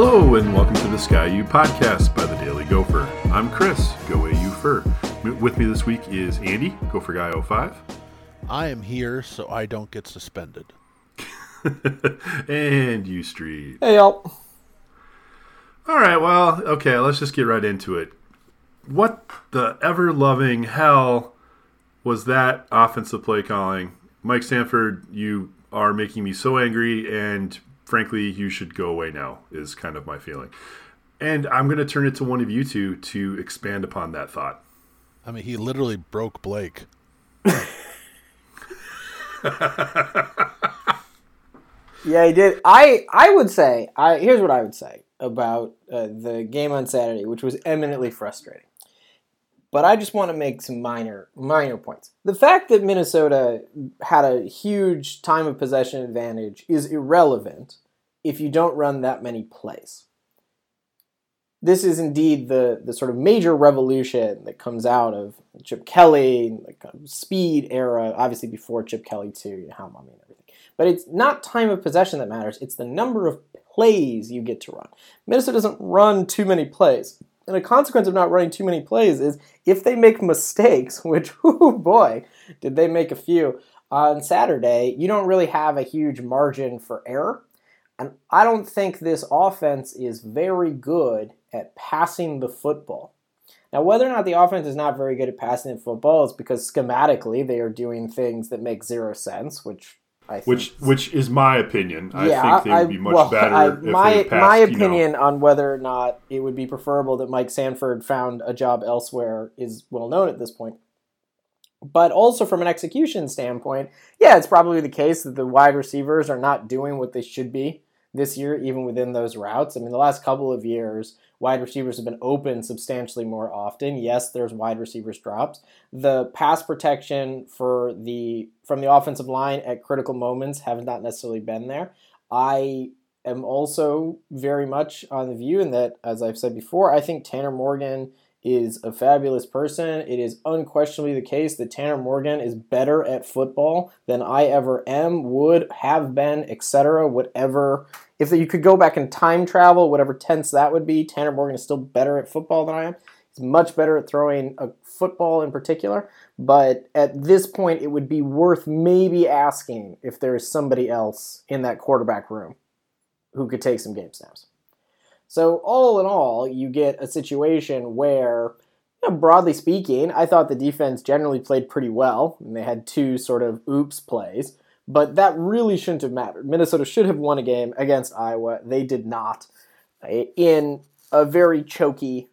Hello and welcome to the Sky U podcast by the Daily Gopher. I'm Chris, Go AU Fur. With me this week is Andy, Gopher Guy 05, I am here so I don't get suspended. and you, Street. Hey, y'all. All right, well, okay, let's just get right into it. What the ever loving hell was that offensive play calling? Mike Sanford, you are making me so angry, and frankly, you should go away now, is kind of my feeling. And I'm going to turn it to one of you two to expand upon that thought. I mean, he literally broke Blake. Yeah, he did. I I would say. I here's what I would say about uh, the game on Saturday, which was eminently frustrating. But I just want to make some minor minor points. The fact that Minnesota had a huge time of possession advantage is irrelevant if you don't run that many plays. This is indeed the the sort of major revolution that comes out of Chip Kelly, like a speed era, obviously before Chip Kelly too, you know, how mean everything. But it's not time of possession that matters, it's the number of plays you get to run. Minnesota doesn't run too many plays. And a consequence of not running too many plays is if they make mistakes, which, oh boy, did they make a few on Saturday, you don't really have a huge margin for error. And I don't think this offense is very good at passing the football. Now, whether or not the offense is not very good at passing the football is because schematically they are doing things that make zero sense, which Which which is my opinion. I think they I- would be much well, better I- if my passed, my you know- opinion on whether or not it would be preferable that Mike Sanford found a job elsewhere is well known at this point. But also from an execution standpoint, yeah, it's probably the case that the wide receivers are not doing what they should be this year, even within those routes. I mean, the last couple of years, wide receivers have been open substantially more often. Yes, there's wide receivers drops. The pass protection for the from the offensive line at critical moments have not necessarily been there. I am also very much on the view, and that, as I've said before, I think Tanner Morgan is a fabulous person. It is unquestionably the case that Tanner Morgan is better at football than I ever am, would have been, etc. Whatever, if you could go back in time travel, whatever tense that would be, Tanner Morgan is still better at football than I am. He's much better at throwing a football in particular. But at this point, it would be worth maybe asking if there is somebody else in that quarterback room who could take some game snaps. So all in all, you get a situation where, you know, broadly speaking, I thought the defense generally played pretty well, and they had two sort of oops plays. But that really shouldn't have mattered. Minnesota should have won a game against Iowa. They did not, in a very choky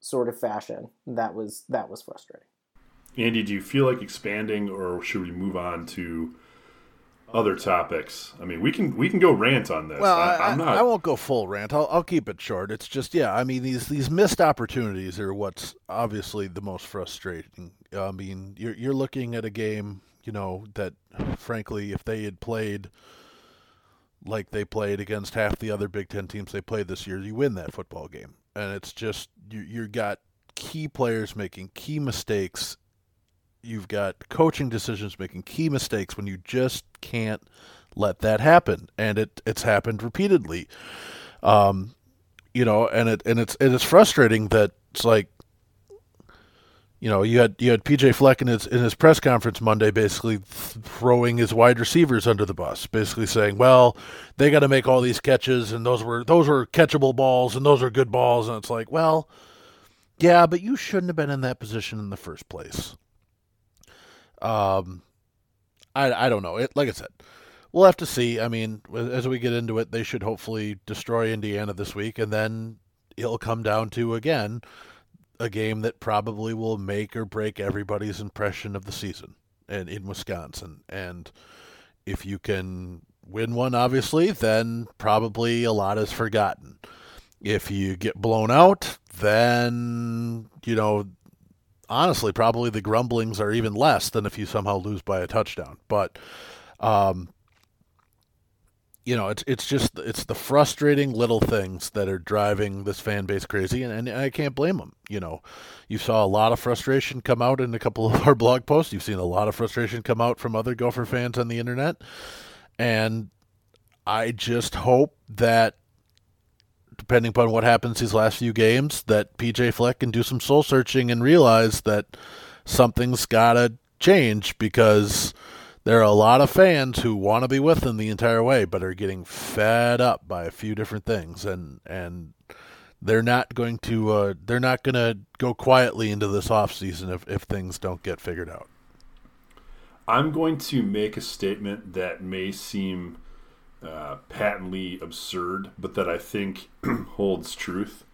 sort of fashion. That was that was frustrating. Andy, do you feel like expanding, or should we move on to other topics? I mean, we can we can go rant on this. Well, I, I'm not. I won't go full rant. I'll, I'll keep it short. It's just, yeah, I mean, these these missed opportunities are what's obviously the most frustrating. I mean, you're you're looking at a game, you know, that frankly, if they had played like they played against half the other Big Ten teams they played this year, you win that football game. And it's just you you got key players making key mistakes. You've got coaching decisions making key mistakes when you just can't let that happen, and it it's happened repeatedly. Um, you know, and it and it's it is frustrating that it's like you know, you had you had PJ Fleck in his in his press conference Monday, basically throwing his wide receivers under the bus, basically saying, "Well, they got to make all these catches, and those were those were catchable balls, and those are good balls." And it's like, well, yeah, but you shouldn't have been in that position in the first place. Um, I I don't know. It like I said, we'll have to see. I mean, as we get into it, they should hopefully destroy Indiana this week, and then it'll come down to again a game that probably will make or break everybody's impression of the season and in Wisconsin. And if you can win one, obviously, then probably a lot is forgotten. If you get blown out, then, you know, honestly, probably the grumblings are even less than if you somehow lose by a touchdown. But, um, you know, it's it's just it's the frustrating little things that are driving this fan base crazy, and, and I can't blame them. You know, you saw a lot of frustration come out in a couple of our blog posts. You've seen a lot of frustration come out from other Gopher fans on the internet, and I just hope that, depending upon what happens these last few games, that PJ Fleck can do some soul searching and realize that something's gotta change because there are a lot of fans who want to be with them the entire way, but are getting fed up by a few different things, and and they're not going to uh, they're not going to go quietly into this off season if if things don't get figured out. I'm going to make a statement that may seem uh, patently absurd, but that I think holds truth.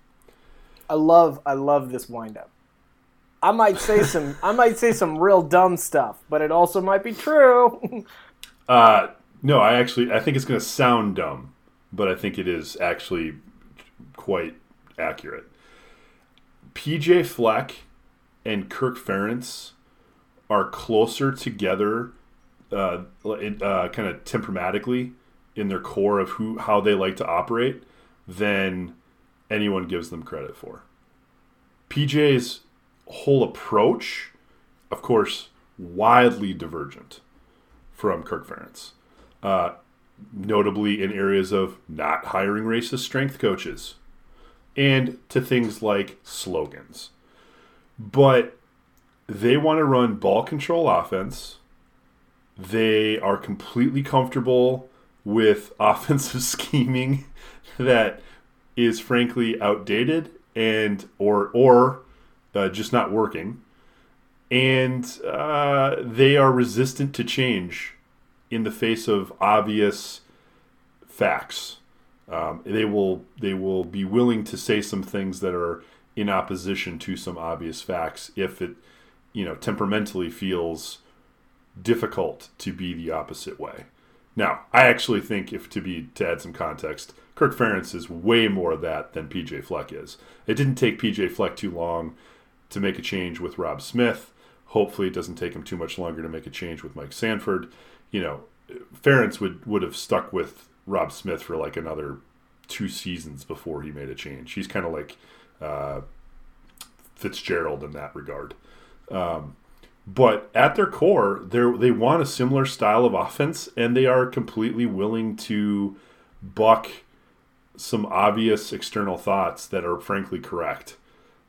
I love I love this windup. I might say some I might say some real dumb stuff, but it also might be true. uh, no, I actually I think it's going to sound dumb, but I think it is actually quite accurate. PJ Fleck and Kirk Ferentz are closer together, uh, uh, kind of temperamatically in their core of who how they like to operate than anyone gives them credit for. PJ's whole approach, of course, wildly divergent from Kirk Ferentz. Uh, notably in areas of not hiring racist strength coaches and to things like slogans. But they want to run ball control offense. They are completely comfortable with offensive scheming that is frankly outdated and or or uh, just not working, and uh, they are resistant to change in the face of obvious facts. Um, they will they will be willing to say some things that are in opposition to some obvious facts if it you know temperamentally feels difficult to be the opposite way. Now, I actually think if to be to add some context, Kirk Ferentz is way more of that than PJ Fleck is. It didn't take PJ Fleck too long to make a change with Rob Smith. Hopefully, it doesn't take him too much longer to make a change with Mike Sanford. You know, Ferentz would would have stuck with Rob Smith for like another two seasons before he made a change. He's kind of like uh, Fitzgerald in that regard. Um, but at their core, they they want a similar style of offense, and they are completely willing to buck some obvious external thoughts that are frankly correct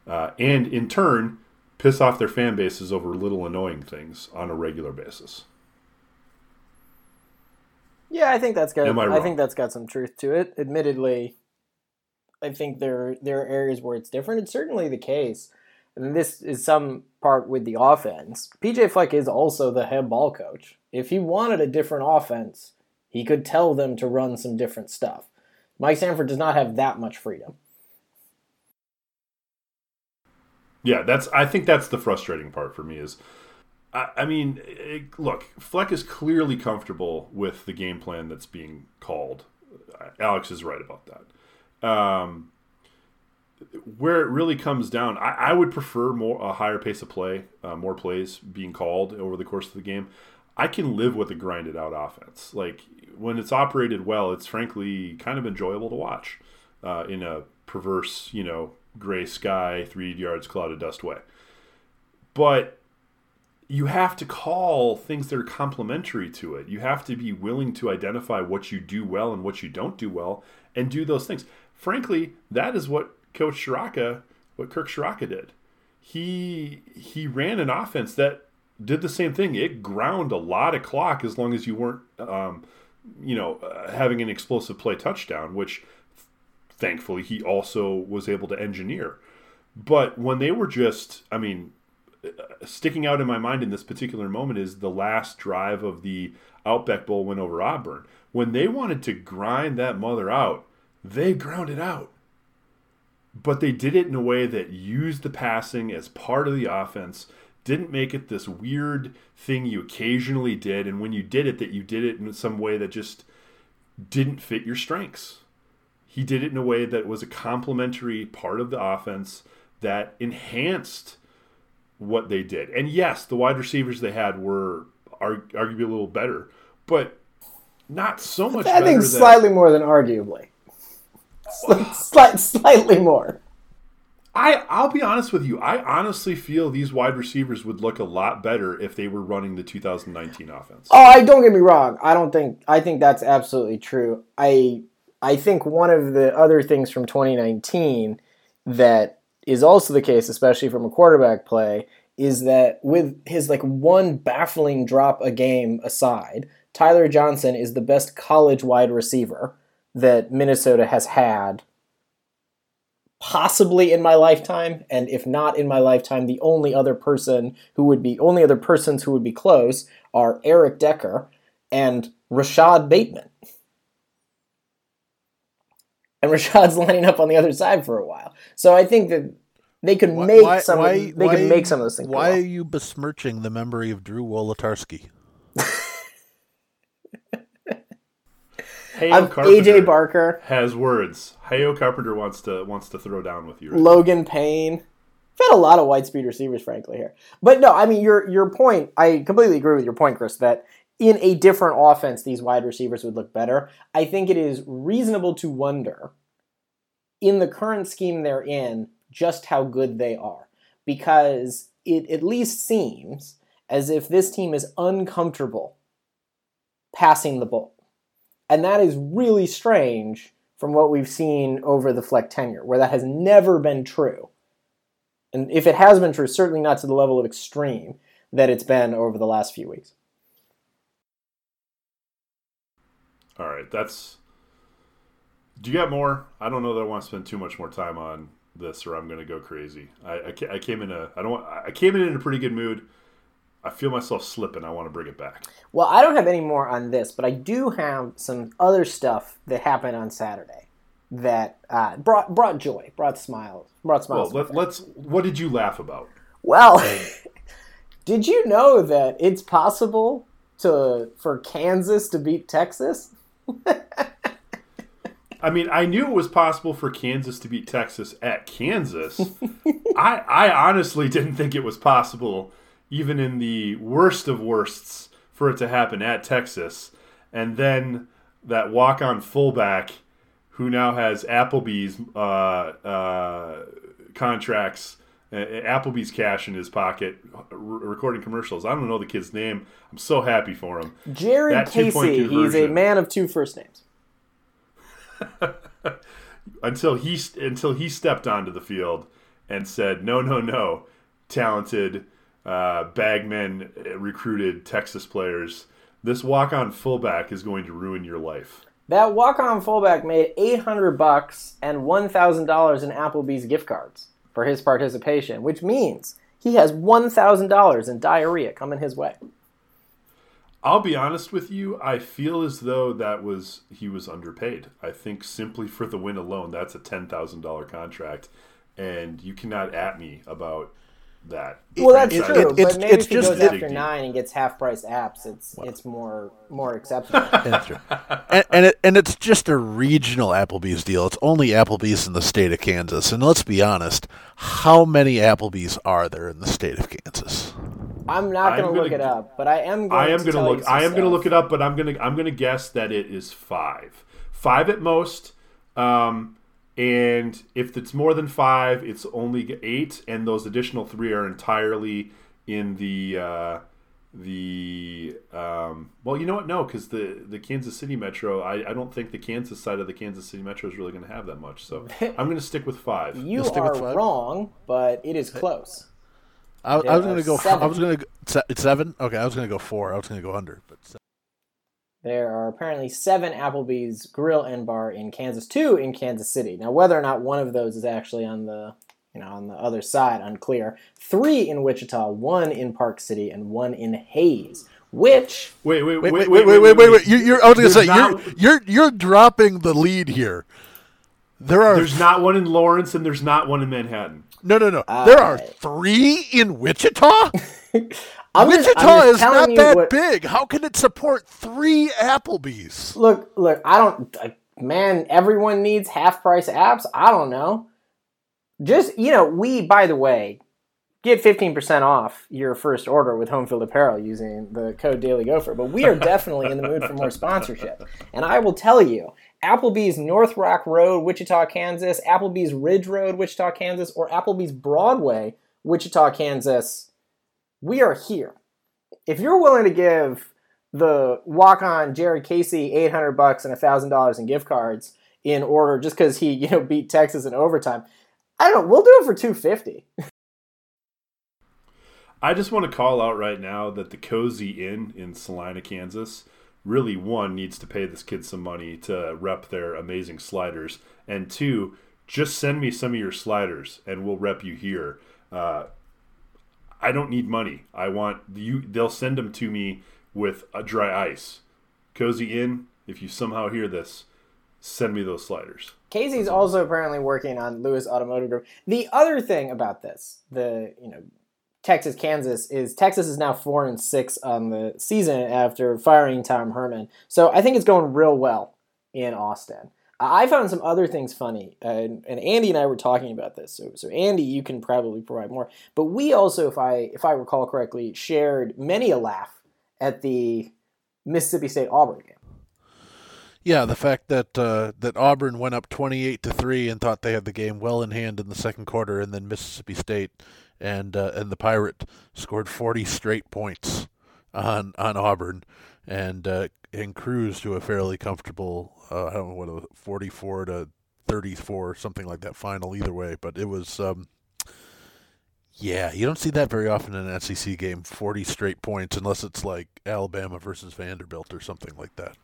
uh, and in turn piss off their fan bases over little annoying things on a regular basis. Yeah, I think that's got. Am I I, think that's got some truth to it. Admittedly, I think there there are areas where it's different. It's certainly the case, and this is some part with the offense. PJ Fleck is also the head ball coach. If he wanted a different offense, he could tell them to run some different stuff. Mike Sanford does not have that much freedom. Yeah, that's. I think that's the frustrating part for me is, I, I mean, it, look, Fleck is clearly comfortable with the game plan that's being called. Alex is right about that. Um, where it really comes down, I, I would prefer more a higher pace of play, uh, more plays being called over the course of the game. I can live with a grinded out offense. Like when it's operated well, it's frankly kind of enjoyable to watch uh, in a perverse, you know, gray sky, three yards cloud of dust way. But you have to call things that are complementary to it. You have to be willing to identify what you do well and what you don't do well and do those things. Frankly, that is what Coach Ciarrocca, what Kirk Ciarrocca did. He he ran an offense that did the same thing. It ground a lot of clock as long as you weren't, um, you know, uh, having an explosive play touchdown, which thankfully he also was able to engineer. But when they were just, I mean, uh, sticking out in my mind in this particular moment is the last drive of the Outback Bowl win over Auburn. When they wanted to grind that mother out, they ground it out. But they did it in a way that used the passing as part of the offense, didn't make it this weird thing you occasionally did. And when you did it, that you did it in some way that just didn't fit your strengths. He did it in a way that was a complementary part of the offense that enhanced what they did. And yes, the wide receivers they had were arguably a little better, but not so much. I think slightly more than arguably. Slight, slightly more. I I'll be honest with you. I honestly feel these wide receivers would look a lot better if they were running the 2019 offense. Oh, I don't get me wrong. I don't think I think that's absolutely true. I I think one of the other things from 2019 that is also the case, especially from a quarterback play, is that with his like one baffling drop a game aside, Tyler Johnson is the best college wide receiver that Minnesota has had possibly in my lifetime and if not in my lifetime the only other person who would be only other persons who would be close are Eric Decker and Rashad Bateman. And Rashad's lining up on the other side for a while. So I think that they could make why, some why, of, they could make some of those things. Why are you besmirching the memory of Drew Wolitarsky? I'm AJ Barker has words. Hayo Carpenter wants to wants to throw down with you. Right Logan now. Payne. I've had a lot of wide speed receivers, frankly, here. But no, I mean your your point. I completely agree with your point, Chris. That in a different offense, these wide receivers would look better. I think it is reasonable to wonder, in the current scheme they're in, just how good they are, because it at least seems as if this team is uncomfortable passing the ball. And that is really strange from what we've seen over the Fleck tenure, where that has never been true. And if it has been true, certainly not to the level of extreme that it's been over the last few weeks. All right, that's. Do you got more? I don't know that I want to spend too much more time on this, or I'm going to go crazy. I, I, I came in a I don't I came in in a pretty good mood. I feel myself slipping. I want to bring it back. Well, I don't have any more on this, but I do have some other stuff that happened on Saturday that uh, brought brought joy, brought smiles, brought smiles. Well, let, us What did you laugh about? Well, did you know that it's possible to for Kansas to beat Texas? I mean, I knew it was possible for Kansas to beat Texas at Kansas. I I honestly didn't think it was possible even in the worst of worsts, for it to happen at Texas. And then that walk on fullback who now has Applebee's uh, uh, contracts, uh, Applebee's cash in his pocket, recording commercials. I don't know the kid's name. I'm so happy for him. Jared Casey. He's a man of two first names. until he until he stepped onto the field and said, "No, no, no, talented." Uh, Bagman recruited Texas players. This walk-on fullback is going to ruin your life. That walk-on fullback made 800 bucks and $1,000 in Applebee's gift cards for his participation, which means he has $1,000 in diarrhea coming his way. I'll be honest with you, I feel as though that was he was underpaid. I think simply for the win alone, that's a $10,000 contract and you cannot at me about that. Well, that's it, true. It, but maybe if he goes after nine and gets half price apps, it's well, it's more more acceptable. That's true. And and, it, and it's just a regional Applebee's deal. It's only Applebee's in the state of Kansas. And let's be honest, how many Applebee's are there in the state of Kansas? I'm not going to look it up, but I am. Going I am going to look. I am going to look it up, but I'm going to. I'm going to guess that it is five. Five at most. Um, and if it's more than five, it's only eight, and those additional three are entirely in the uh, the um, well, you know what? No, because the the Kansas City Metro, I, I don't think the Kansas side of the Kansas City Metro is really going to have that much. So I'm going to stick with five. You are wrong, but it is close. I, I was going to go. Seven. I was going to go seven. Okay, I was going to go four. I was going to go under, but. Seven. There are apparently seven Applebee's Grill and Bar in Kansas, two in Kansas City. Now, whether or not one of those is actually on the you know, on the other side, unclear. Three in Wichita, one in Park City, and one in Hays. Which Wait, wait, Wait, wait, wait, wait, wait, wait. You, you're, I was going to say not- you're you're you're dropping the lead here. There are There's not one in Lawrence and there's not one in Manhattan. no, no, no. there are uh, three in Wichita. I'm Wichita just is not that what- big. How can it support three Applebee's? Look, look, I don't, man, everyone needs half price apps. I don't know. Just, you know, we, by the way, get 15% off your first order with Home Field Apparel using the code Daily Gopher. But we are definitely in the mood for more sponsorship. And I will tell you, Applebee's North Rock Road, Wichita, Kansas, Applebee's Ridge Road, Wichita, Kansas, or Applebee's Broadway, Wichita, Kansas, we are here. If you're willing to give the walk on Jerry Casey 800 bucks and $1,000 in gift cards in order just because he, you know, beat Texas in overtime, I don't know, we'll do it for 250 I just want to call out right now that the Cozy Inn in Salina, Kansas, really one needs to pay this kid some money to rep their amazing sliders, and two, just send me some of your sliders and we'll rep you here. Uh, I don't need money. I want you. They'll send them to me with a dry ice. Cozy Inn. if you somehow hear this, send me those sliders. Casey's also apparently working on Lewis Automotive Group. The other thing about this, the you know, Texas Kansas is Texas is now four and six on the season after firing Tom Herman. So I think it's going real well in Austin. I found some other things funny, uh, and, and Andy and I were talking about this. So, so Andy, you can probably provide more. But we also, if I if I recall correctly, shared many a laugh at the Mississippi State Auburn game. Yeah, the fact that uh, that Auburn went up twenty-eight to three and thought they had the game well in hand in the second quarter, and then Mississippi State and uh, and the Pirate scored forty straight points on on Auburn, and uh, and cruised to a fairly comfortable uh, I don't know what it was, forty-four to thirty-four, something like that final. Either way, but it was. Um, yeah, you don't see that very often in an SEC game, 40 straight points, unless it's like Alabama versus Vanderbilt or something like that.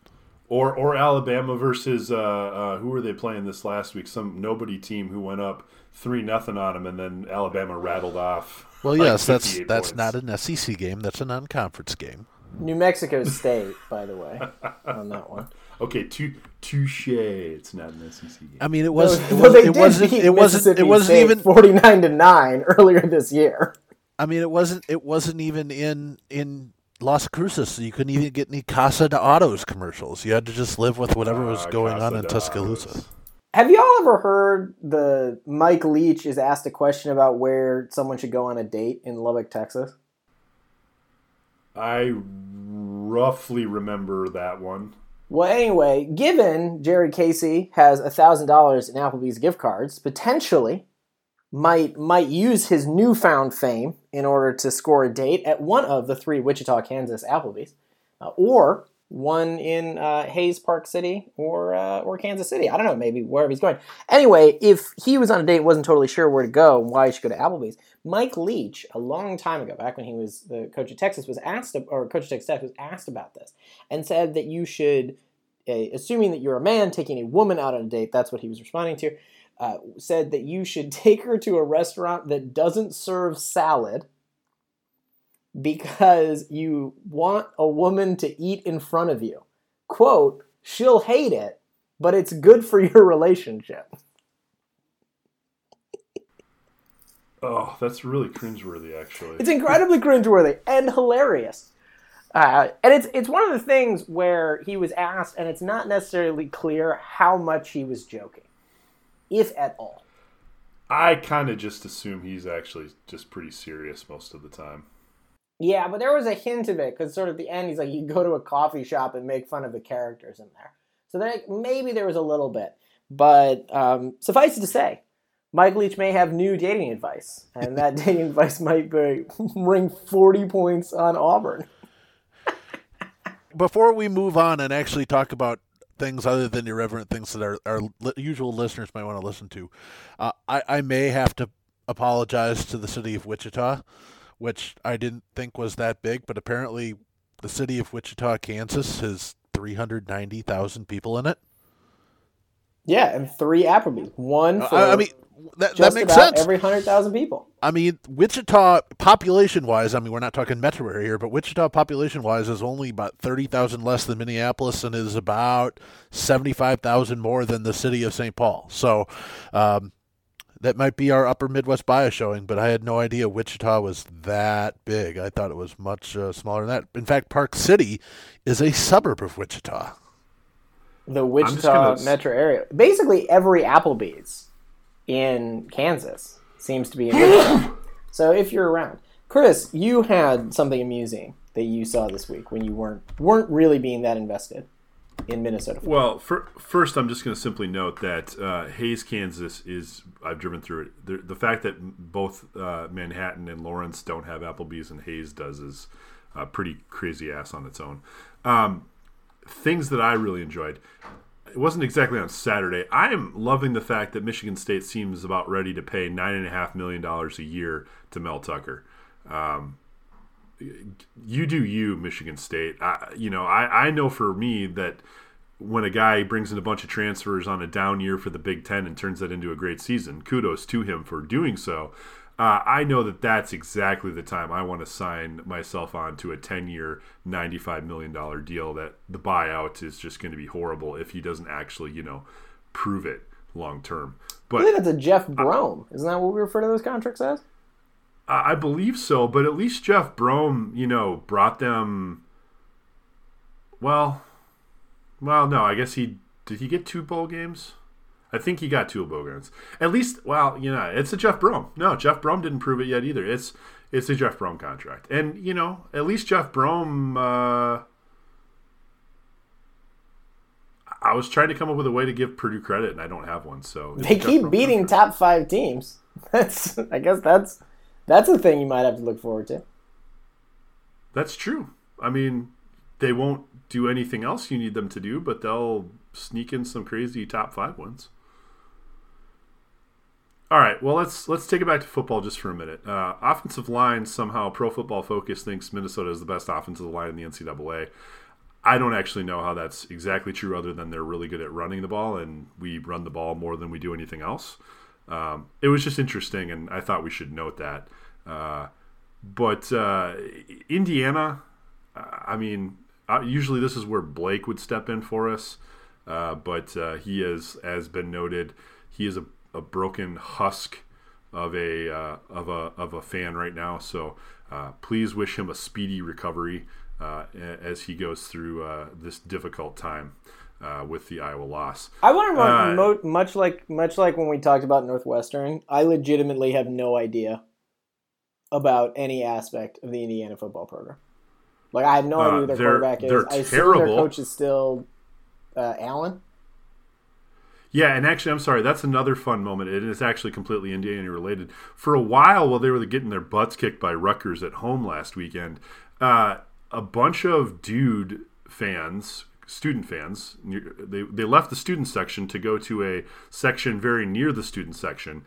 Or or Alabama versus uh, uh, who were they playing this last week? Some nobody team who went up three nothing on them, and then Alabama rattled off. Well, like yes, that's 58 that's points. not an SEC game. That's a non-conference game. New Mexico State, by the way, on that one. Okay, tou- touche. It's not an SEC game. I mean, it was Though- it, was, they it did wasn't beat it wasn't Mississippi it wasn't State even. forty nine to nine earlier this year. I mean, it wasn't it wasn't even in in Las Cruces. So you couldn't even get any Casa de Autos commercials. You had to just live with whatever was Ah, going on in Tuscaloosa. Autos. Have y'all ever heard the Mike Leach is asked a question about where someone should go on a date in Lubbock, Texas? I roughly remember that one. Well, anyway, given Jerry Casey has thousand dollars in Applebee's gift cards, potentially might might use his newfound fame in order to score a date at one of the three Wichita, Kansas Applebee's, uh, or one in uh, Hays Park City or uh, or Kansas City. I don't know, maybe wherever he's going. Anyway, if he was on a date, wasn't totally sure where to go and why he should go to Applebee's. Mike Leach, a long time ago, back when he was the coach of Texas, was asked, or coach of Texas was asked about this, and said that you should, uh, assuming that you're a man taking a woman out on a date, that's what he was responding to. Uh, said that you should take her to a restaurant that doesn't serve salad because you want a woman to eat in front of you. Quote, she'll hate it, but it's good for your relationship. Oh, that's really cringeworthy, actually. It's incredibly cringeworthy and hilarious. Uh, and it's it's one of the things where he was asked, and it's not necessarily clear how much he was joking, if at all. I kind of just assume he's actually just pretty serious most of the time. Yeah, but there was a hint of it because sort of at the end he's like, you go to a coffee shop and make fun of the characters in there. So then maybe there was a little bit, but um, suffice it to say, Mike Leach may have new dating advice, and that dating advice might be ring forty points on Auburn. Before we move on and actually talk about things other than irreverent things that our, our li- usual listeners might want to listen to, uh, I, I may have to apologize to the city of Wichita, which I didn't think was that big, but apparently the city of Wichita, Kansas has 390,000 people in it. Yeah, and three Applebee's, one for I, I mean, that, that makes about sense. every hundred thousand people. I mean, Wichita population wise, I mean, we're not talking metro area here, but Wichita population wise is only about 30,000 less than Minneapolis and is about 75,000 more than the city of St. Paul. So, um, that might be our upper Midwest bias showing, but I had no idea Wichita was that big. I thought it was much uh, smaller than that. In fact, Park City is a suburb of Wichita. The Wichita gonna- metro area. Basically, every Applebee's in Kansas seems to be in Wichita. so if you're around, Chris, you had something amusing that you saw this week when you weren't weren't really being that invested in Minnesota. football. Well, fir- first, I'm just going to simply note that uh, Hays, Kansas is, I've driven through it. The, the fact that both uh, Manhattan and Lawrence don't have Applebee's and Hays does is uh, pretty crazy ass on its own. Um, things that I really enjoyed. It wasn't exactly on Saturday. I am loving the fact that Michigan State seems about ready to pay $9.5 million a year to Mel Tucker. Um, you do you, Michigan State. I, you know, I, I know for me that when a guy brings in a bunch of transfers on a down year for the Big Ten and turns that into a great season, kudos to him for doing so. Uh, I know that that's exactly the time I want to sign myself on to a 10 year, $95 million deal that the buyout is just going to be horrible if he doesn't actually, you know, prove it long term. But I believe it's a Jeff Brohm. Isn't that what we refer to those contracts as? I I believe so, but at least Jeff Brohm, you know, brought them. Well, well, no, I guess he did. He get two bowl games. I think he got two bowl games. At least, well, you know, it's a Jeff Brohm. No, Jeff Brohm didn't prove it yet either. It's it's a Jeff Brohm contract, and you know, at least Jeff Brohm. Uh, I was trying to come up with a way to give Purdue credit, and I don't have one. So They keep Brohm beating contract. top five teams. That's I guess that's that's a thing you might have to look forward to. That's true. I mean, they won't do anything else you need them to do, but they'll sneak in some crazy top five wins. All right, well let's let's take it back to football just for a minute. Uh, offensive line somehow Pro Football Focus thinks Minnesota is the best offensive line in the NCAA. I don't actually know how that's exactly true, other than they're really good at running the ball, and we run the ball more than we do anything else. Um, it was just interesting, and I thought we should note that. Uh, but uh, Indiana, I mean, uh, usually this is where Blake would step in for us, uh, but uh, he is, has been noted, he is a, a broken husk of a uh, of a of a fan right now. So uh, please wish him a speedy recovery uh, as he goes through uh, this difficult time uh, with the Iowa loss. I want to Uh, mo- much like much like when we talked about Northwestern. I legitimately have no idea about any aspect of the Indiana football program. Like I have no Uh, idea who their quarterback is. they're I assume their coach is still uh, Allen. Yeah, and actually, I'm sorry. That's another fun moment. and It is actually completely Indiana related. For a while, while they were getting their butts kicked by Rutgers at home last weekend, uh, a bunch of dude fans, student fans, they they left the student section to go to a section very near the student section,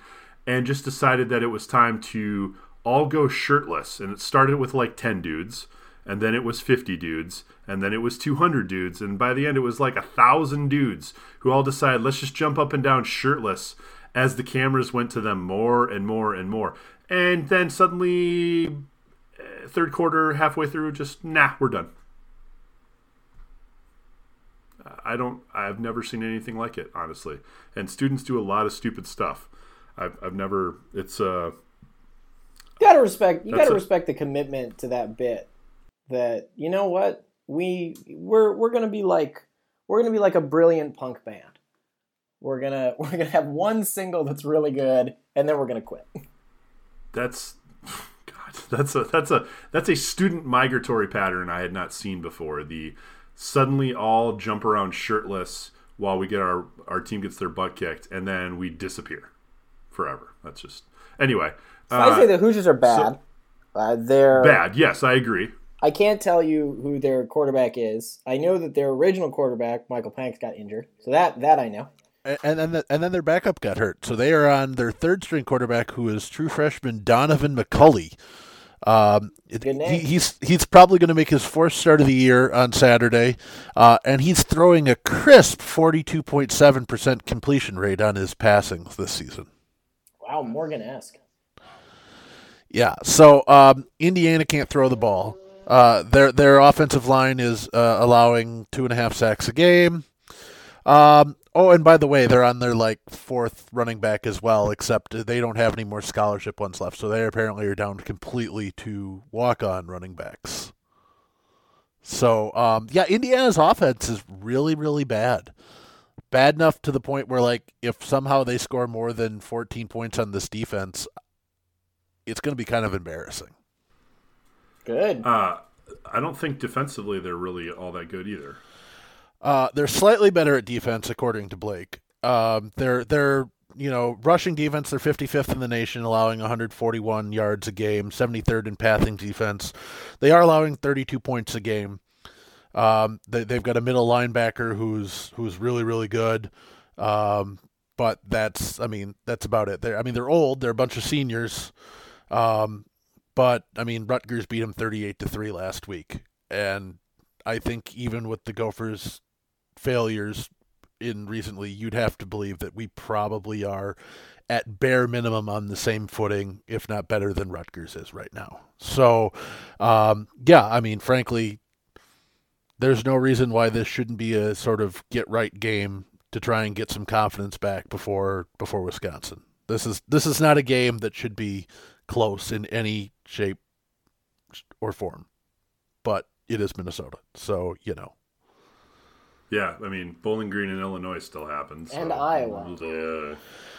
and just decided that it was time to all go shirtless. And it started with like ten dudes and then it was 50 dudes, and then it was 200 dudes, and by the end it was like a thousand dudes who all decided let's just jump up and down shirtless as the cameras went to them more and more and more, and then suddenly, uh, third quarter, halfway through, just nah, we're done. I don't. I've never seen anything like it, honestly. And students do a lot of stupid stuff. I've, I've never. It's uh. You gotta respect. You gotta a- respect the commitment to that bit. That you know what we we're we're gonna be like we're gonna be like a brilliant punk band. We're gonna we're gonna have one single that's really good, and then we're gonna quit. That's God. That's a that's a that's a student migratory pattern I had not seen before. The suddenly all jump around shirtless while we get our our team gets their butt kicked, and then we disappear forever. That's just anyway. I say Uh, the Hoosiers are bad. uh, they're bad. Yes, I agree. I can't tell you who their quarterback is. I know that their original quarterback, Michael Penix, got injured. So that that I know. And and then the, and then their backup got hurt, so they are on their third string quarterback, who is true freshman Donovan McCulley. Um, Good name. he, he's he's probably going to make his fourth start of the year on Saturday, uh, and he's throwing a crisp forty two point seven percent completion rate on his passing this season. Wow, Morgan esque. Yeah. So um, Indiana can't throw the ball. Uh, their their offensive line is uh, allowing two and a half sacks a game. Um, oh, and by the way, they're on their like fourth running back as well, except they don't have any more scholarship ones left. So they apparently are down completely to walk on running backs. So um, yeah, Indiana's offense is really really bad. Bad enough to the point where like if somehow they score more than 14 points on this defense, it's going to be kind of embarrassing. Good. Uh, I don't think defensively they're really all that good either. Uh, they're slightly better at defense, according to Blake. Um, they're they're you know rushing defense. They're 55th in the nation, allowing 141 yards a game, 73rd in passing defense. They are allowing 32 points a game. Um, they, they've got a middle linebacker who's who's really really good. Um, but that's I mean that's about it. They're I mean they're old. They're a bunch of seniors. Um, but I mean Rutgers beat them 38 to three last week, and I think even with the Gophers' failures in recently, you'd have to believe that we probably are at bare minimum on the same footing, if not better than Rutgers is right now. So, um, yeah, I mean, frankly, there's no reason why this shouldn't be a sort of get right game to try and get some confidence back before before Wisconsin. This is this is not a game that should be close in any shape or form, but it is Minnesota, so you know. Yeah, I mean Bowling Green in Illinois still happens, And Iowa. Yeah. Uh,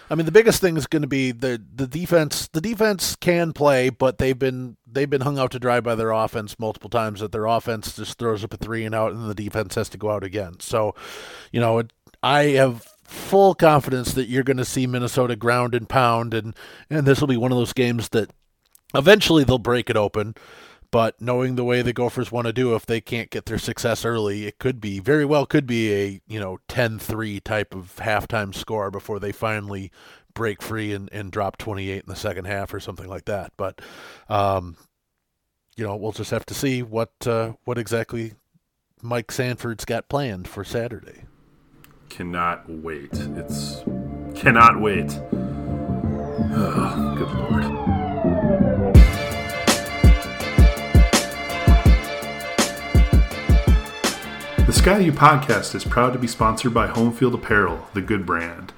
I mean, the biggest thing is going to be the the defense. The defense can play, but they've been they've been hung out to dry by their offense multiple times. That their offense just throws up a three and out, and the defense has to go out again. So, you know, it, I have full confidence that you're going to see Minnesota ground and pound, and and this will be one of those games that eventually they'll break it open. But knowing the way the Gophers want to do, if they can't get their success early, it could be very well could be a you know 10-3 type of halftime score before they finally break free and, and drop 28 in the second half or something like that. But um, you know we'll just have to see what uh, what exactly Mike Sanford's got planned for Saturday. Cannot wait. It's cannot wait. Oh, good lord. The Sky U podcast is proud to be sponsored by Homefield Apparel, the good brand.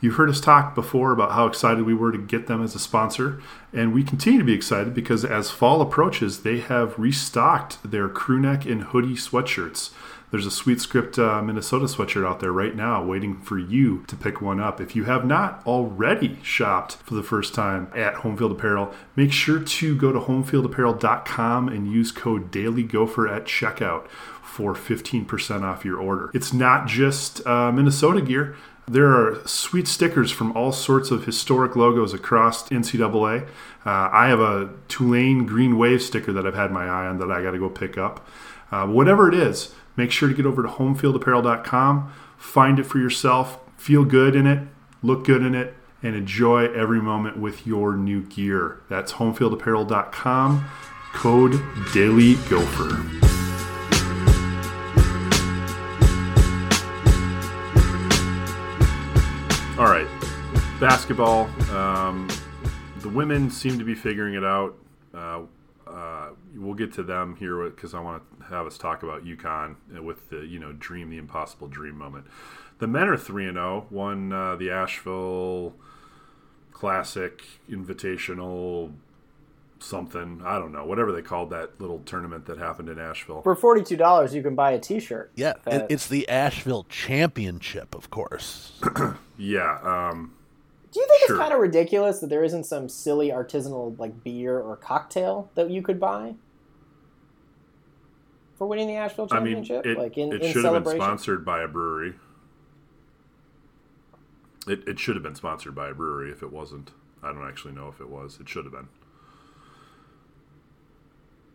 You've heard us talk before about how excited we were to get them as a sponsor, and we continue to be excited because as fall approaches, they have restocked their crewneck and hoodie sweatshirts. There's a Sweet Script uh, Minnesota sweatshirt out there right now waiting for you to pick one up. If you have not already shopped for the first time at Homefield Apparel, make sure to go to homefieldapparel.com and use code DailyGopher at checkout for 15% off your order. It's not just uh, Minnesota gear. There are sweet stickers from all sorts of historic logos across NCAA. Uh, I have a Tulane Green Wave sticker that I've had my eye on that I got to go pick up. Uh, whatever it is, make sure to get over to homefieldapparel.com, find it for yourself, feel good in it, look good in it, and enjoy every moment with your new gear. That's homefieldapparel.com, code DailyGopher. All right, basketball. Um, the women seem to be figuring it out. Uh, uh, we'll get to them here because I want to have us talk about UConn with the you know dream the impossible dream moment. The men are three and zero. Won uh, the Asheville Classic Invitational something. I don't know whatever they called that little tournament that happened in Asheville. For forty two dollars, you can buy a T shirt. Yeah, it, it's the Asheville Championship, of course. Yeah. Um, Do you think Sure. it's kind of ridiculous that there isn't some silly artisanal like beer or cocktail that you could buy for winning the Asheville championship? I mean, it, like in, it in should have been sponsored by a brewery. It, it should have been sponsored by a brewery if it wasn't. I don't actually know if it was. It should have been.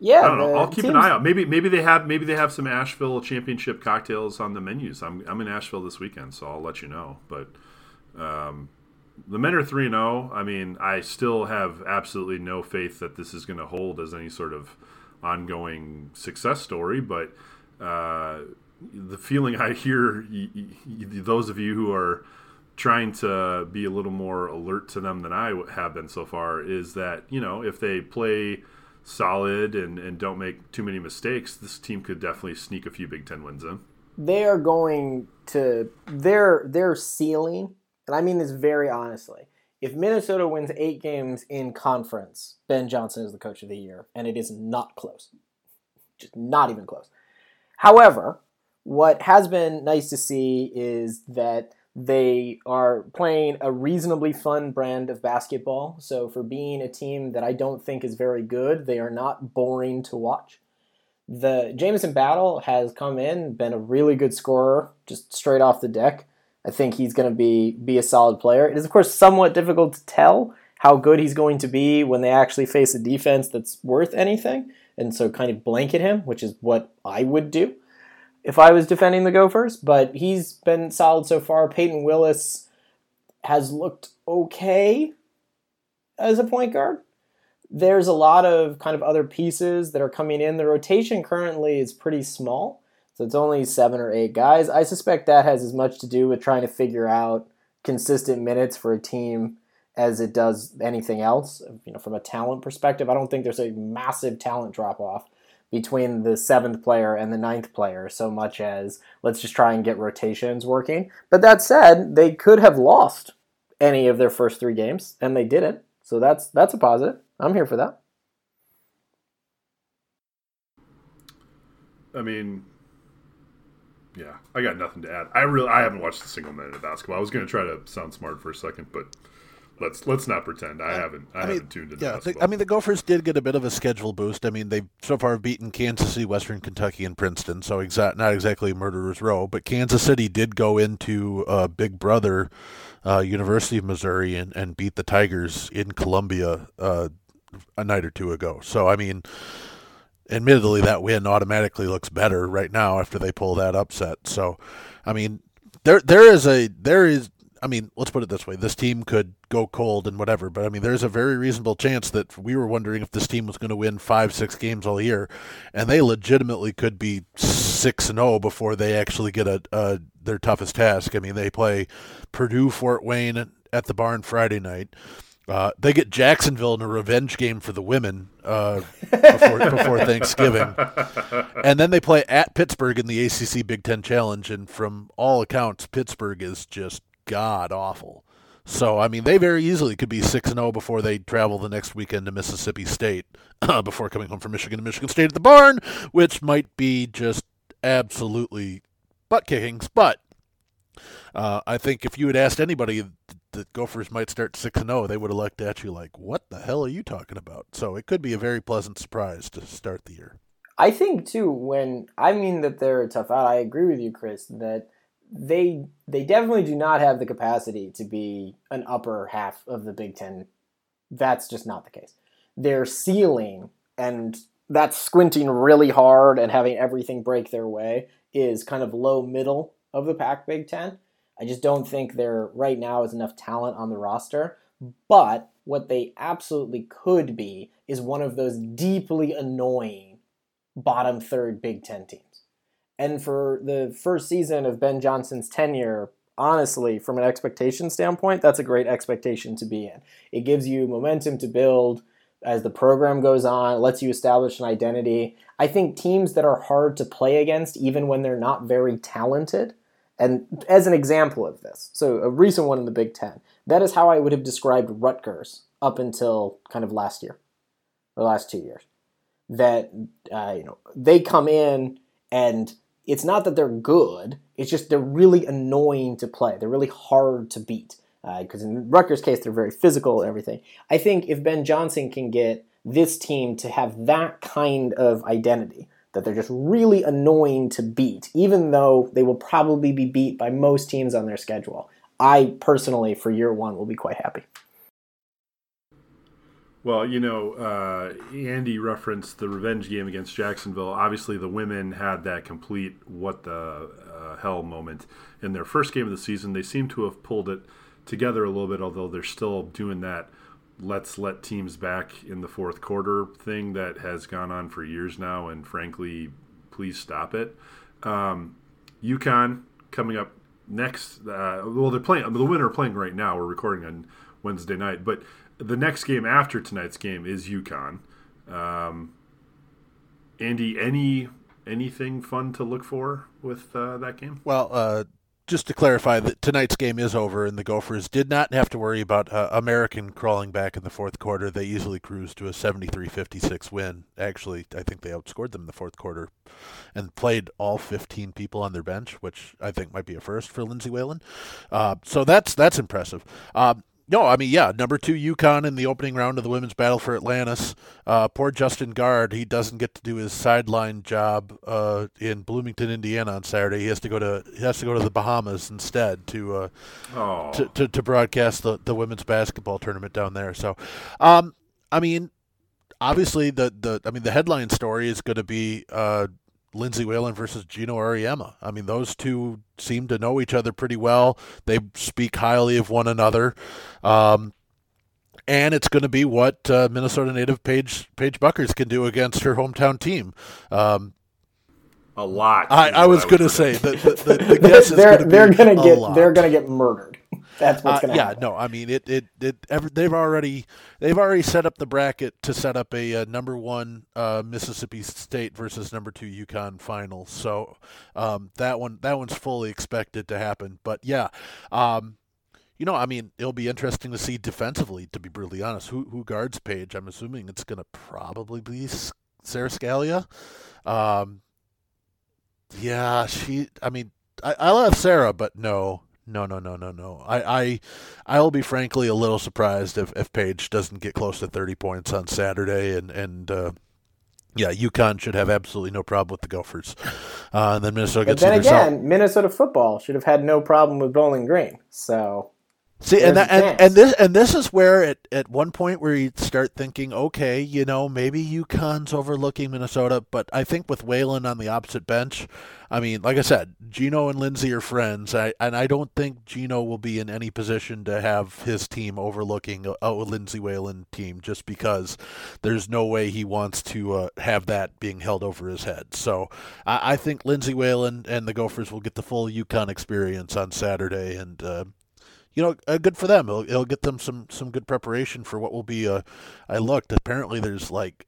Yeah, I don't know. I'll keep an eye out. Maybe maybe they have maybe they have some Asheville championship cocktails on the menus. I'm I'm in Asheville this weekend, so I'll let you know. But um, the men are three and zero. I mean, I still have absolutely no faith that this is going to hold as any sort of ongoing success story. But uh, the feeling I hear, y- y- those of you who are trying to be a little more alert to them than I have been so far is that you know if they play solid and, and don't make too many mistakes, this team could definitely sneak a few Big Ten wins in. They are going to their their ceiling, and I mean this very honestly. If Minnesota wins eight games in conference, Ben Johnson is the coach of the year, and it is not close. Just not even close. However, what has been nice to see is that they are playing a reasonably fun brand of basketball. So, for being a team that I don't think is very good, they are not boring to watch. The Jamison Battle has come in, been a really good scorer, just straight off the deck. I think he's going to be be a solid player. It is, of course, somewhat difficult to tell how good he's going to be when they actually face a defense that's worth anything, and so kind of blanket him, which is what I would do if I was defending the Gophers, but he's been solid so far. Payton Willis has looked okay as a point guard. There's a lot of kind of other pieces that are coming in. The rotation currently is pretty small, so it's only seven or eight guys. I suspect that has as much to do with trying to figure out consistent minutes for a team as it does anything else. You know, from a talent perspective, I don't think there's a massive talent drop off between the seventh player and the ninth player so much as let's just try and get rotations working. But that said, they could have lost any of their first three games, and they didn't. So that's that's a positive. I'm here for that. I mean, yeah, I got nothing to add. I really I haven't watched a single minute of basketball. I was going to try to sound smart for a second, but let's let's not pretend. I haven't I, I mean, haven't tuned in. Yeah, the, I mean the Gophers did get a bit of a schedule boost. I mean they so far have beaten Kansas City, Western Kentucky, and Princeton. So exact not exactly murderers row, but Kansas City did go into uh, Big Brother, uh, University of Missouri, and, and beat the Tigers in Columbia uh, a night or two ago. So I mean. Admittedly, that win automatically looks better right now after they pull that upset. So, I mean, there there is a there is I mean, let's put it this way: this team could go cold and whatever, but I mean, there's a very reasonable chance that we were wondering if this team was going to win five, six games all year, and they legitimately could be six and zero oh before they actually get a, a their toughest task. I mean, they play Purdue, Fort Wayne at the barn Friday night. Uh, they get Jacksonville in a revenge game for the women uh, before, before Thanksgiving, and then they play at Pittsburgh in the ACC Big Ten Challenge. And from all accounts, Pittsburgh is just god awful. So I mean, they very easily could be six and zero oh before they travel the next weekend to Mississippi State, before coming home from Michigan to Michigan State at the barn, which might be just absolutely butt kickings. But uh, I think if you had asked anybody Gophers might start six and zero, oh, they would have looked at you like, "What the hell are you talking about?" So it could be a very pleasant surprise to start the year. I think too. When I mean that they're a tough out, I agree with you, Chris. That they they definitely do not have the capacity to be an upper half of the Big Ten. That's just not the case. Their ceiling, and that's squinting really hard and having everything break their way, is kind of low middle of the pack Big Ten. I just don't think there right now is enough talent on the roster. But what they absolutely could be is one of those deeply annoying bottom third Big Ten teams. And for the first season of Ben Johnson's tenure, honestly, from an expectation standpoint, that's a great expectation to be in. It gives you momentum to build as the program goes on, it lets you establish an identity. I think teams that are hard to play against, even when they're not very talented, and as an example of this, so a recent one in the Big Ten, that is how I would have described Rutgers up until kind of last year or last two years. That uh, you know they come in and it's not that they're good. It's just they're really annoying to play. They're really hard to beat. Because uh, in Rutgers' case, they're very physical and everything. I think if Ben Johnson can get this team to have that kind of identity, that they're just really annoying to beat, even though they will probably be beat by most teams on their schedule, I personally, for year one, will be quite happy. Well, you know, uh, Andy referenced the revenge game against Jacksonville. Obviously, the women had that complete what the uh, hell moment in their first game of the season. They seem to have pulled it together a little bit, although they're still doing that let's let teams back in the fourth quarter thing that has gone on for years now. And frankly, please stop it. Um, UConn coming up next, uh, well, they're playing. The winner playing right now. We're recording on Wednesday night, but the next game after tonight's game is UConn. Um, Andy, any anything fun to look for with uh, that game? Well, uh, just to clarify that tonight's game is over, and the Gophers did not have to worry about uh, American crawling back in the fourth quarter. They easily cruised to a 73-56 win. Actually, I think they outscored them in the fourth quarter, and played all 15 people on their bench, which I think might be a first for Lindsay Whalen. Uh, so that's that's impressive. Um, no, I mean, yeah, number two UConn in the opening round of the women's battle for Atlantis. Uh, poor Justin Gaard, he doesn't get to do his sideline job uh, in Bloomington, Indiana on Saturday. He has to go to he has to go to the Bahamas instead to uh, Oh, to, to, to broadcast the, the women's basketball tournament down there. So, um, I mean, obviously the, the I mean the headline story is going to be Lindsay Whalen versus Geno Auriemma. I mean, those two seem to know each other pretty well. They speak highly of one another. Um, and it's going to be what uh, Minnesota native Paige Paige Bueckers can do against her hometown team. Um, a lot. I, I what was going to say that the, the, the guess is they're going to they're gonna get lot. they're gonna get murdered. That's what's Uh, gonna happen. yeah, happen. no, I mean it. It. It. Ever, they've already they've already set up the bracket to set up a, uh number one uh, Mississippi State versus number two UConn final. So um, that one that one's fully expected to happen. But yeah, um, you know, I mean, it'll be interesting to see defensively. To be brutally honest, who who guards Paige? I'm assuming it's going to probably be S- Sara Scalia. Um, yeah, she. I mean, I, I love Sara, but no, no, no, no, no, no. I, I, I'll be frankly a little surprised if, if Paige doesn't get close to 30 points on Saturday, and and uh, yeah, UConn should have absolutely no problem with the Gophers. Uh, and then Minnesota But gets then either South- again, Minnesota football should have had no problem with Bowling Green. So See, and that, and, and this and this is where at, at one point where you start thinking, okay, you know, maybe UConn's overlooking Minnesota, but I think with Whalen on the opposite bench, I mean, like I said, Geno and Lindsay are friends, I, and I don't think Geno will be in any position to have his team overlooking a, a Lindsay Whalen team just because there's no way he wants to uh, have that being held over his head. So I, I think Lindsay Whalen and the Gophers will get the full UConn experience on Saturday, and. Uh, you know, uh, good for them. It'll, it'll get them some some good preparation for what will be. Uh, I looked. Apparently, there's like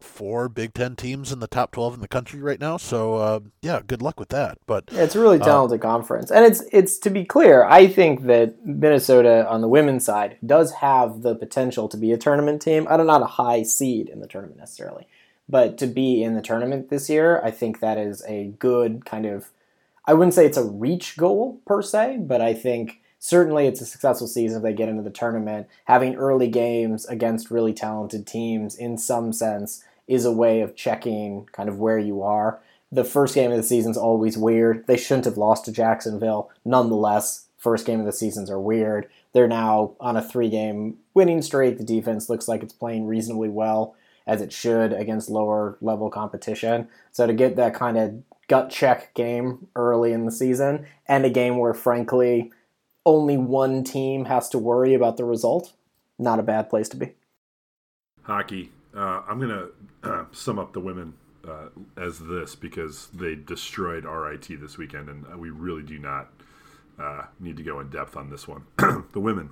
four Big Ten teams in the top twelve in the country right now. So uh, yeah, good luck with that. But Yeah, it's a really talented conference, and it's it's to be clear. I think that Minnesota on the women's side does have the potential to be a tournament team. I don't not a high seed in the tournament necessarily, but to be in the tournament this year, I think that is a good kind of. I wouldn't say it's a reach goal per se, but I think certainly it's a successful season if they get into the tournament. Having early games against really talented teams, in some sense, is a way of checking kind of where you are the first game of the season's always weird. They shouldn't have lost to Jacksonville. Nonetheless, first game of the seasons are weird. They're now on a three game winning streak. The defense looks like it's playing reasonably well, as it should, against lower level competition. So to get that kind of gut check game early in the season, and a game where, frankly, only one team has to worry about the result, not a bad place to be. hockey. Uh, I'm gonna uh, sum up the women uh, as this because they destroyed RIT this weekend, and we really do not uh, need to go in depth on this one. the women,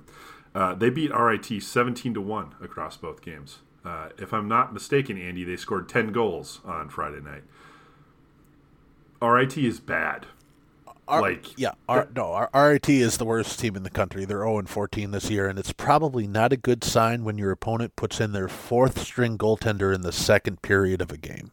uh, they beat RIT 17 to one across both games. Uh, if I'm not mistaken, Andy, they scored 10 goals on Friday night. RIT is bad. Our, Like- yeah, our, no, our RIT is the worst team in the country. They're 0 and 14 this year, and it's probably not a good sign when your opponent puts in their fourth string goaltender in the second period of a game,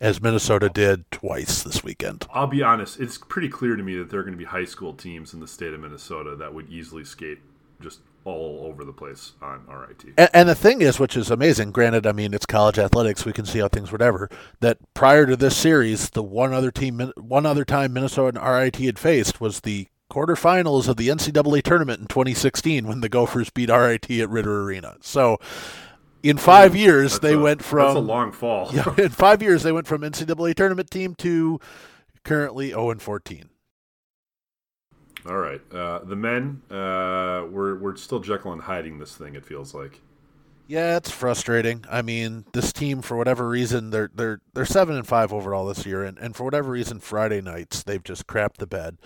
as Minnesota did twice this weekend. I'll be honest, it's pretty clear to me that there are going to be high school teams in the state of Minnesota that would easily skate just all over the place on RIT. And, and the thing is, which is amazing, granted, I mean, it's college athletics, we can see how things whatever, that prior to this series, the one other team, one other time Minnesota and RIT had faced was the quarterfinals of the NCAA tournament in 2016 when the Gophers beat RIT at Ritter Arena. So in five years, they a- went from. That's a long fall. yeah, in five years, they went from NCAA tournament team to currently 0 and 14. All right. Uh, the men, uh, we're, we're still Jekyll and hiding this thing, it feels like. Yeah, it's frustrating. I mean, this team for whatever reason they're they're they're seven and five overall this year, and, and for whatever reason Friday nights they've just crapped the bed.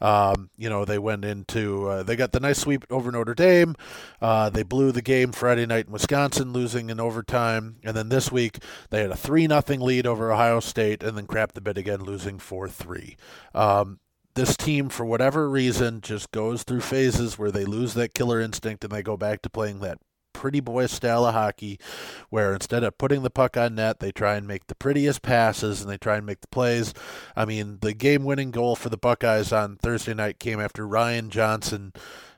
Um, you know, they went into uh, they got the nice sweep over Notre Dame. Uh, they blew the game Friday night in Wisconsin, losing in overtime, and then this week they had a three nothing lead over Ohio State, and then crapped the bed again, losing four three. Um, this team, for whatever reason, just goes through phases where they lose that killer instinct and they go back to playing that pretty boy style of hockey where instead of putting the puck on net, they try and make the prettiest passes and they try and make the plays. I mean, the game winning goal for the Buckeyes on Thursday night came after Ryan Johnson.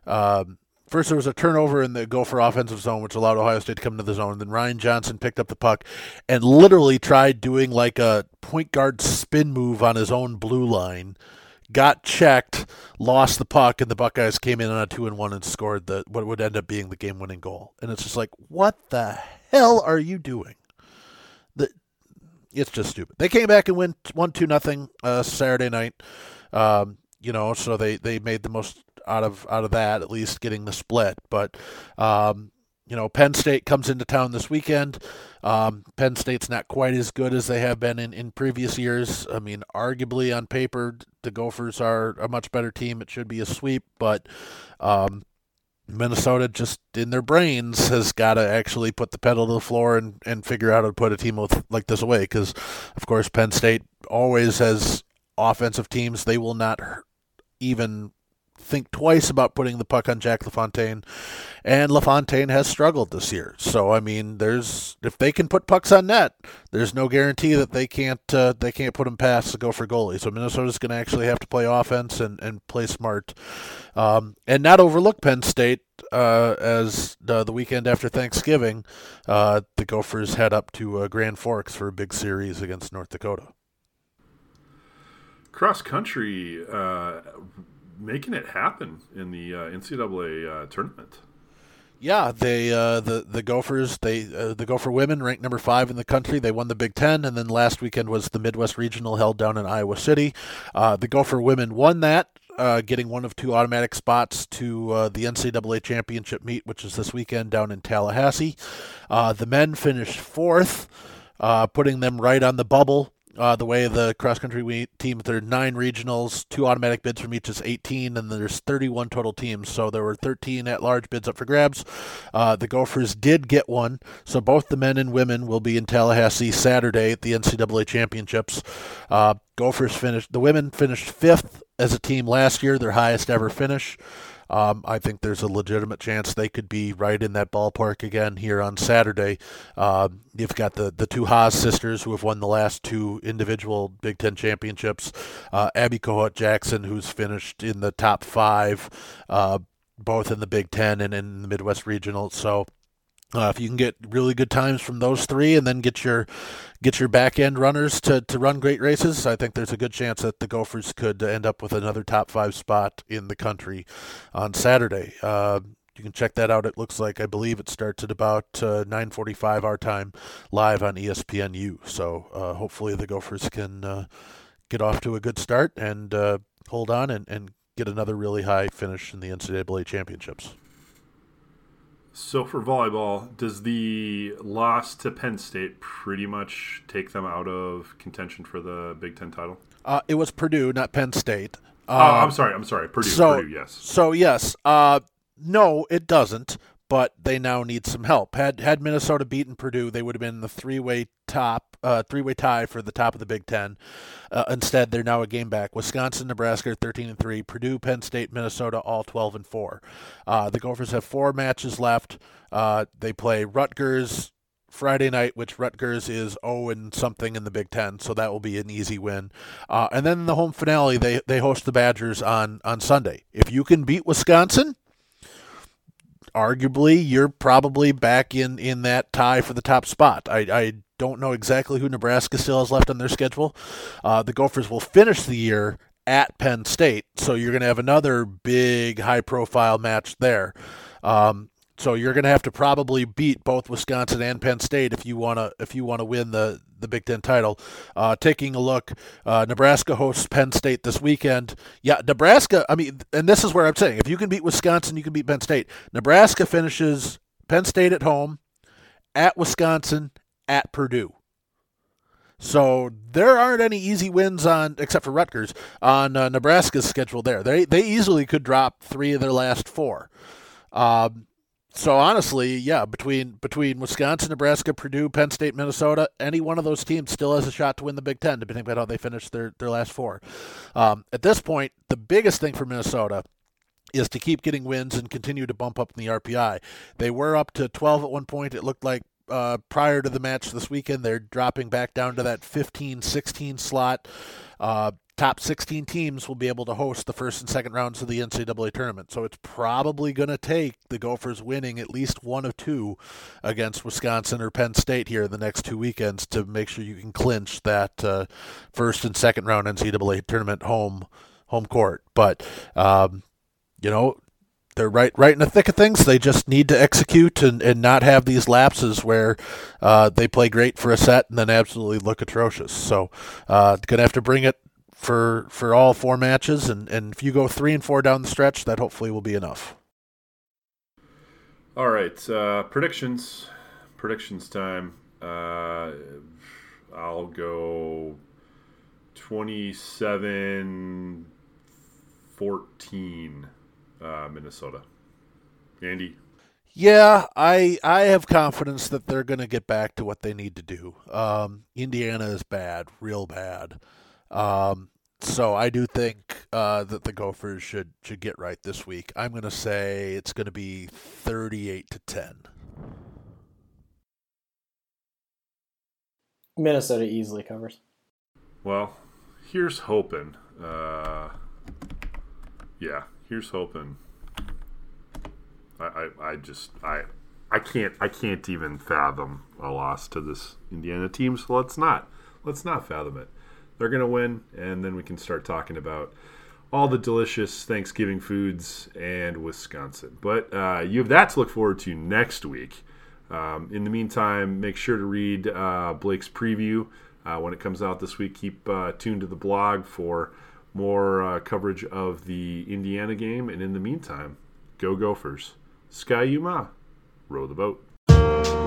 Um, First, there was a turnover in the Gopher offensive zone, which allowed Ohio State to come into the zone. Then Ryan Johnson picked up the puck and literally tried doing like a point guard spin move on his own blue line got checked, lost the puck, and the Buckeyes came in on a two and one and scored the what would end up being the game winning goal. And it's just like, what the hell are you doing? The it's just stupid. They came back and went one two nothing uh, Saturday night. Um, you know, so they they made the most out of out of that, at least getting the split. But um, you know, Penn State comes into town this weekend. Um, Penn State's not quite as good as they have been in, in previous years. I mean, arguably on paper, the Gophers are a much better team. It should be a sweep, but um, Minnesota just in their brains has got to actually put the pedal to the floor and, and figure out how to put a team like this away. Because, of course, Penn State always has offensive teams. They will not even think twice about putting the puck on Jack LaFontaine, and LaFontaine has struggled this year. So I mean, there's if they can put pucks on net, there's no guarantee that they can't uh, they can't put them past to Gopher goalie. So Minnesota's going to actually have to play offense and, and play smart, um, and not overlook Penn State uh, as the, the weekend after Thanksgiving, uh, the Gophers head up to uh, Grand Forks for a big series against North Dakota. Cross country uh, making it happen in the uh, NCAA uh, tournament. Yeah, they uh, the the Gophers they uh, the Gopher women ranked number five in the country. They won the Big Ten, and then last weekend was the Midwest Regional held down in Iowa City. Uh, the Gopher women won that. Uh, getting one of two automatic spots to uh, the NCAA championship meet, which is this weekend down in Tallahassee. Uh, the men finished fourth, putting them right on the bubble uh, the way the cross country team, there are nine regionals, two automatic bids from each is 18, and there's 31 total teams. So there were 13 at large bids up for grabs. Uh, the Gophers did get one, so both the men and women will be in Tallahassee Saturday at the NCAA championships. Uh, Gophers finished, the women finished fifth as a team last year, their highest ever finish. Um, I think there's a legitimate chance they could be right in that ballpark again here on Saturday. Uh, you've got the, the two Hasz sisters who have won the last two individual Big Ten championships. Uh, Abby Kohut Jackson, who's finished in the top five, uh, both in the Big Ten and in the Midwest Regional. So uh, if you can get really good times from those three, and then get your get your back end runners to, to run great races, I think there's a good chance that the Gophers could end up with another top five spot in the country on Saturday. Uh, you can check that out. It looks like I believe it starts at about uh, 9:45 our time, live on ESPNU. So uh, hopefully the Gophers can uh, get off to a good start and uh, hold on and, and get another really high finish in the NCAA championships. So for volleyball, does the loss to Penn State pretty much take them out of contention for the Big Ten title? Uh, it was Purdue, not Penn State. Um, oh, I'm sorry. I'm sorry. Purdue. So, Purdue. Yes. So yes. Uh, no, it doesn't. But they now need some help. Had had Minnesota beaten Purdue, they would have been the three way top, uh, three way tie for the top of the Big Ten. Uh, instead, they're now a game back. Wisconsin, Nebraska, thirteen and three. Purdue, Penn State, Minnesota, all twelve and four. Uh, the Gophers have four matches left. Uh, they play Rutgers Friday night, which Rutgers is 0 and something in the Big Ten, so that will be an easy win. Uh, and then the home finale, they they host the Badgers on on Sunday. If you can beat Wisconsin, arguably you're probably back in in that tie for the top spot. I, I don't know exactly who Nebraska still has left on their schedule. Uh, the Gophers will finish the year at Penn State, so you're going to have another big, high-profile match there. Um, so you're going to have to probably beat both Wisconsin and Penn State if you want to if you want to win the the Big Ten title. Uh, taking a look, uh, Nebraska hosts Penn State this weekend. Yeah, Nebraska. I mean, and this is where I'm saying if you can beat Wisconsin, you can beat Penn State. Nebraska finishes Penn State at home, at Wisconsin, at Purdue. So there aren't any easy wins on, except for Rutgers, on uh, Nebraska's schedule. There, they they easily could drop three of their last four. Um, so honestly, yeah, between between Wisconsin, Nebraska, Purdue, Penn State, Minnesota, any one of those teams still has a shot to win the Big Ten, depending on how they finish their their last four. Um, at this point, the biggest thing for Minnesota is to keep getting wins and continue to bump up in the RPI. They were up to 12 at one point. It looked like uh, prior to the match this weekend, they're dropping back down to that 15 16 slot. Uh, top 16 teams will be able to host the first and second rounds of the NCAA tournament. So it's probably going to take the Gophers winning at least one of two against Wisconsin or Penn State here in the next two weekends to make sure you can clinch that uh, first and second round NCAA tournament home home court. But um, you know, they're right right in the thick of things. They just need to execute and, and not have these lapses where uh, they play great for a set and then absolutely look atrocious. So uh, gonna have to bring it for for all four matches, and, and if you go three and four down the stretch, that hopefully will be enough. All right, uh, predictions. Predictions time. Uh, I'll go 27 14 uh, Minnesota. Andy. Yeah, I I have confidence that they're going to get back to what they need to do. Um, Indiana is bad, real bad. Um, so I do think uh, that the Gophers should should get right this week. I'm going to say it's going to be 38 to 10. Minnesota easily covers. Well, here's hoping. Uh, yeah, here's hoping. I, I, I just I I can't I can't even fathom a loss to this Indiana team. So let's not let's not fathom it. They're gonna win, and then we can start talking about all the delicious Thanksgiving foods and Wisconsin. But uh, you have that to look forward to next week. Um, in the meantime, make sure to read uh, Blake's preview uh, when it comes out this week. Keep uh, tuned to the blog for more uh, coverage of the Indiana game. And in the meantime, go Gophers. Ski-U-Mah, row the boat.